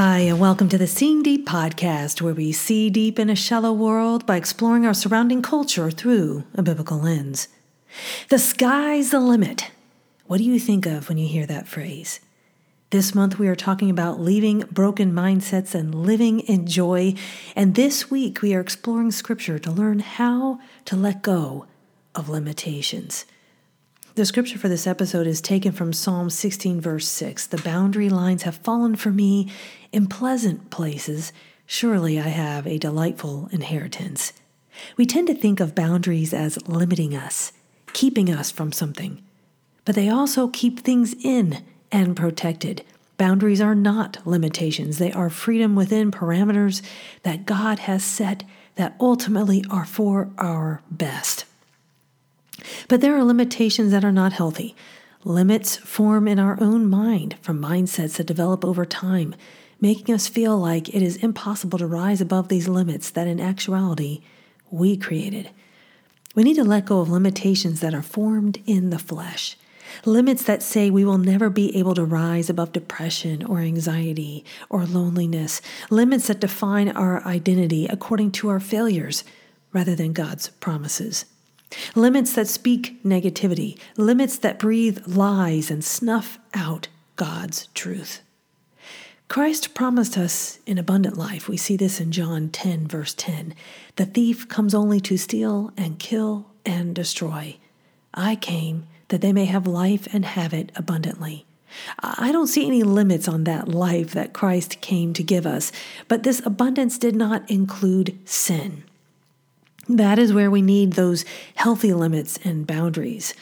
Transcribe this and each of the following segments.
Hi, and welcome to the Seeing Deep podcast, where we see deep in a shallow world by exploring our surrounding culture through a biblical lens. The sky's the limit. What do you think of when you hear that phrase? This month, we are talking about leaving broken mindsets and living in joy. And this week, we are exploring scripture to learn how to let go of limitations. The scripture for this episode is taken from Psalm 16, verse 6. The boundary lines have fallen for me in pleasant places. Surely I have a delightful inheritance. We tend to think of boundaries as limiting us, keeping us from something, but they also keep things in and protected. Boundaries are not limitations, they are freedom within parameters that God has set that ultimately are for our best. But there are limitations that are not healthy. Limits form in our own mind from mindsets that develop over time, making us feel like it is impossible to rise above these limits that in actuality we created. We need to let go of limitations that are formed in the flesh. Limits that say we will never be able to rise above depression or anxiety or loneliness. Limits that define our identity according to our failures rather than God's promises. Limits that speak negativity. Limits that breathe lies and snuff out God's truth. Christ promised us an abundant life. We see this in John 10, verse 10. The thief comes only to steal and kill and destroy. I came that they may have life and have it abundantly. I don't see any limits on that life that Christ came to give us, but this abundance did not include sin. That is where we need those healthy limits and boundaries.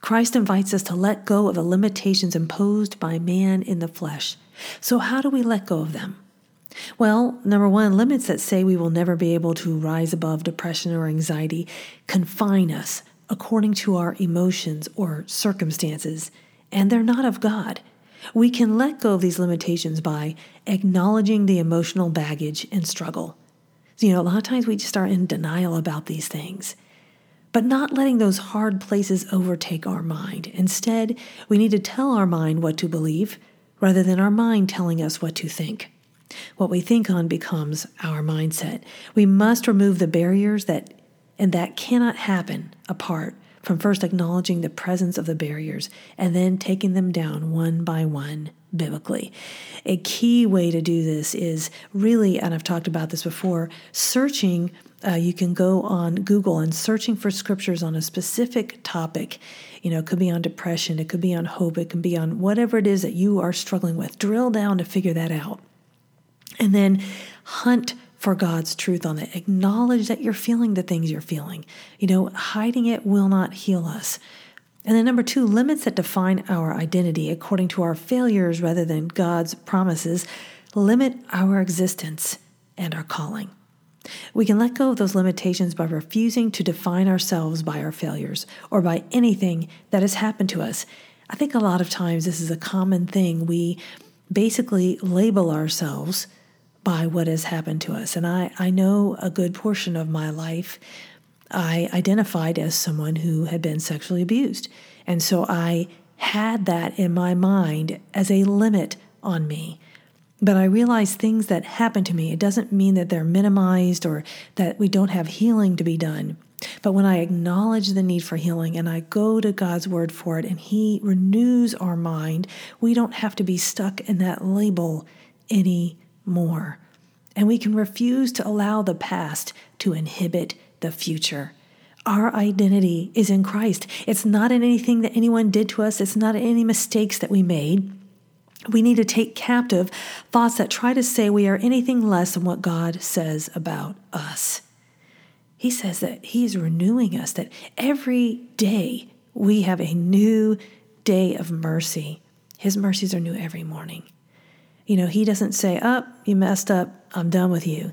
Christ invites us to let go of the limitations imposed by man in the flesh so, how do we let go of them? Well, number one, limits that say we will never be able to rise above depression or anxiety confine us according to our emotions or circumstances, and they're not of God. We can let go of these limitations by acknowledging the emotional baggage and struggle. You know, a lot of times we just are in denial about these things, but not letting those hard places overtake our mind. Instead, we need to tell our mind what to believe, rather than our mind telling us what to think. What we think on becomes our mindset. We must remove the barriers that and that cannot happen apart from first acknowledging the presence of the barriers and then taking them down one by one biblically. A key way to do this is really, and I've talked about this before, searching. Uh, you can go on Google and searching for scriptures on a specific topic. You know, it could be on depression, it could be on hope, it can be on whatever it is that you are struggling with. Drill down to figure that out. And then hunt for God's truth on it. Acknowledge that you're feeling the things you're feeling. You know, hiding it will not heal us. And then, number two, limits that define our identity according to our failures rather than God's promises limit our existence and our calling. We can let go of those limitations by refusing to define ourselves by our failures or by anything that has happened to us. I think a lot of times this is a common thing. We basically label ourselves by what has happened to us. And I, I know a good portion of my life I identified as someone who had been sexually abused. And so I had that in my mind as a limit on me. But I realized things that happen to me, it doesn't mean that they're minimized or that we don't have healing to be done. But when I acknowledge the need for healing and I go to God's word for it and He renews our mind, we don't have to be stuck in that label anymore. And we can refuse to allow the past to inhibit the future. Our identity is in Christ. It's not in anything that anyone did to us, it's not in any mistakes that we made. We need to take captive thoughts that try to say we are anything less than what God says about us. He says that He is renewing us, that every day we have a new day of mercy. His mercies are new every morning. You know, He doesn't say, Up, oh, you messed up, I'm done with you.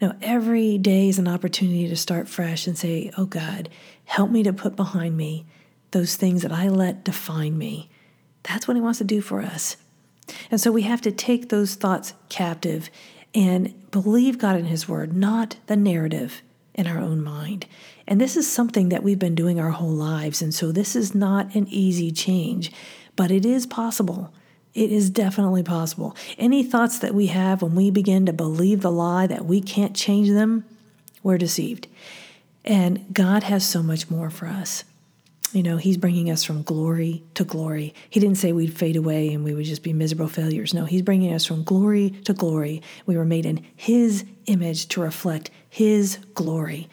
No, every day is an opportunity to start fresh and say, Oh God, help me to put behind me those things that I let define me. That's what He wants to do for us. And so we have to take those thoughts captive and believe God in His Word, not the narrative in our own mind. And this is something that we've been doing our whole lives. And so this is not an easy change, but it is possible. It is definitely possible. Any thoughts that we have when we begin to believe the lie that we can't change them, we're deceived. And God has so much more for us. You know, He's bringing us from glory to glory. He didn't say we'd fade away and we would just be miserable failures. No, He's bringing us from glory to glory. We were made in His image to reflect His glory.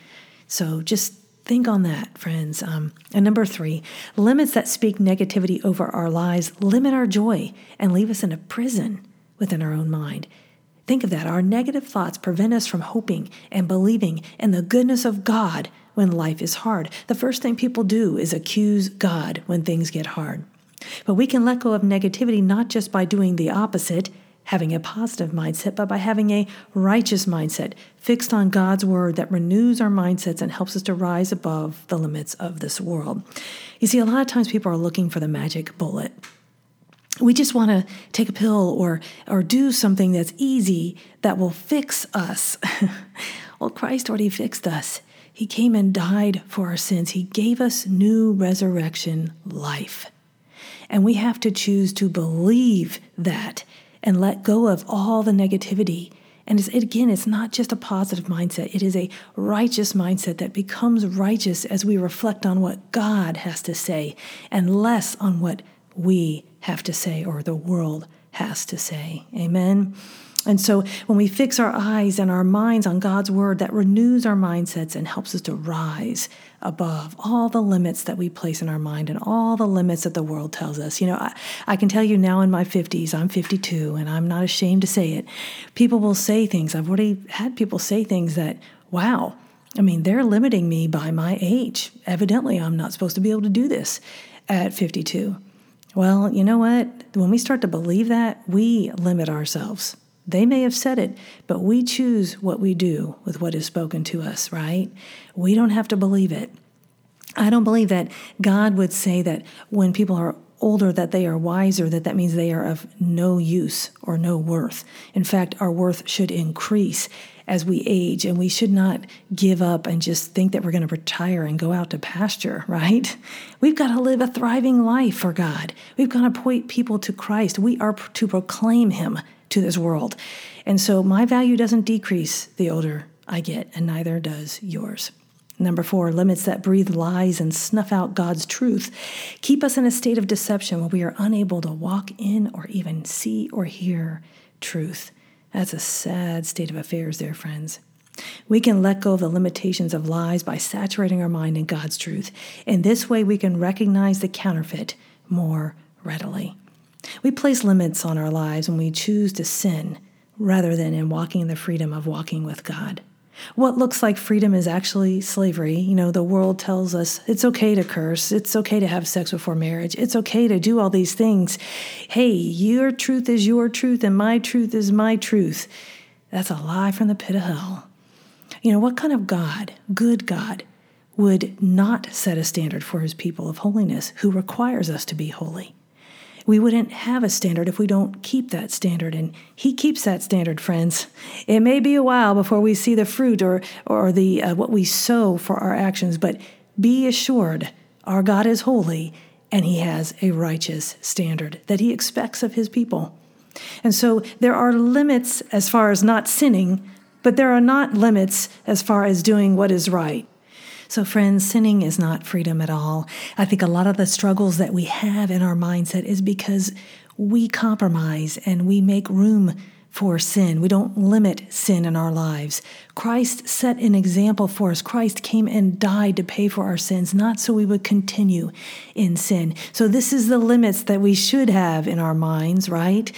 So just think on that, friends. Um, and number three, limits that speak negativity over our lives limit our joy and leave us in a prison within our own mind. Think of that. Our negative thoughts prevent us from hoping and believing in the goodness of God when life is hard. The first thing people do is accuse God when things get hard. But we can let go of negativity not just by doing the opposite, having a positive mindset, but by having a righteous mindset fixed on God's word that renews our mindsets and helps us to rise above the limits of this world. You see, a lot of times people are looking for the magic bullet we just want to take a pill or or do something that's easy that will fix us. well, Christ already fixed us. He came and died for our sins. He gave us new resurrection life. And we have to choose to believe that and let go of all the negativity. And it's, again, it's not just a positive mindset, it is a righteous mindset that becomes righteous as we reflect on what God has to say and less on what we have to say or the world has to say. Amen. And so when we fix our eyes and our minds on God's word, that renews our mindsets and helps us to rise above all the limits that we place in our mind and all the limits that the world tells us. You know, I, I can tell you now in my 50s, I'm 52, and I'm not ashamed to say it. People will say things. I've already had people say things that, wow, I mean, they're limiting me by my age. Evidently, I'm not supposed to be able to do this at 52. Well, you know what? When we start to believe that, we limit ourselves. They may have said it, but we choose what we do with what is spoken to us, right? We don't have to believe it. I don't believe that God would say that when people are older that they are wiser that that means they are of no use or no worth. In fact, our worth should increase as we age, and we should not give up and just think that we're going to retire and go out to pasture, right? We've got to live a thriving life for God. We've got to point people to Christ. We are to proclaim Him to this world. And so my value doesn't decrease the older I get, and neither does yours. Number four, limits that breathe lies and snuff out God's truth keep us in a state of deception where we are unable to walk in or even see or hear truth. That's a sad state of affairs, there, friends. We can let go of the limitations of lies by saturating our mind in God's truth. In this way, we can recognize the counterfeit more readily. We place limits on our lives when we choose to sin rather than in walking the freedom of walking with God. What looks like freedom is actually slavery. You know, the world tells us it's okay to curse, it's okay to have sex before marriage, it's okay to do all these things. Hey, your truth is your truth, and my truth is my truth. That's a lie from the pit of hell. You know, what kind of God, good God, would not set a standard for his people of holiness who requires us to be holy? We wouldn't have a standard if we don't keep that standard. And He keeps that standard, friends. It may be a while before we see the fruit or, or the, uh, what we sow for our actions, but be assured our God is holy and He has a righteous standard that He expects of His people. And so there are limits as far as not sinning, but there are not limits as far as doing what is right. So, friends, sinning is not freedom at all. I think a lot of the struggles that we have in our mindset is because we compromise and we make room for sin. We don't limit sin in our lives. Christ set an example for us. Christ came and died to pay for our sins, not so we would continue in sin. So, this is the limits that we should have in our minds, right?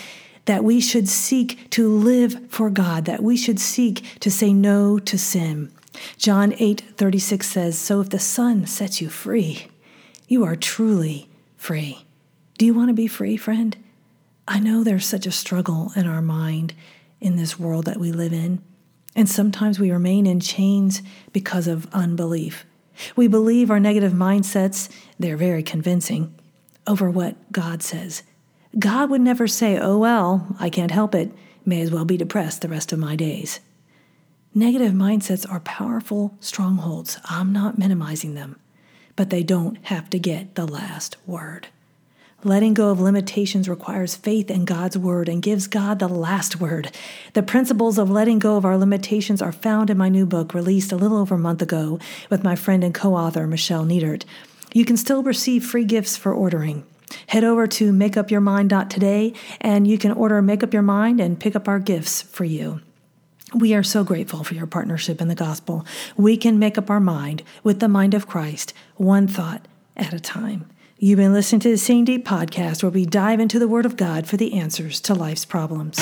That we should seek to live for God, that we should seek to say no to sin. John 8 36 says, So if the Son sets you free, you are truly free. Do you want to be free, friend? I know there's such a struggle in our mind in this world that we live in. And sometimes we remain in chains because of unbelief. We believe our negative mindsets, they're very convincing, over what God says. God would never say, Oh, well, I can't help it. May as well be depressed the rest of my days. Negative mindsets are powerful strongholds. I'm not minimizing them, but they don't have to get the last word. Letting go of limitations requires faith in God's word and gives God the last word. The principles of letting go of our limitations are found in my new book, released a little over a month ago with my friend and co author, Michelle Neidert. You can still receive free gifts for ordering. Head over to makeupyourmind.today and you can order Make Up Your Mind and pick up our gifts for you. We are so grateful for your partnership in the gospel. We can make up our mind with the mind of Christ, one thought at a time. You've been listening to the Seeing Deep podcast, where we dive into the Word of God for the answers to life's problems.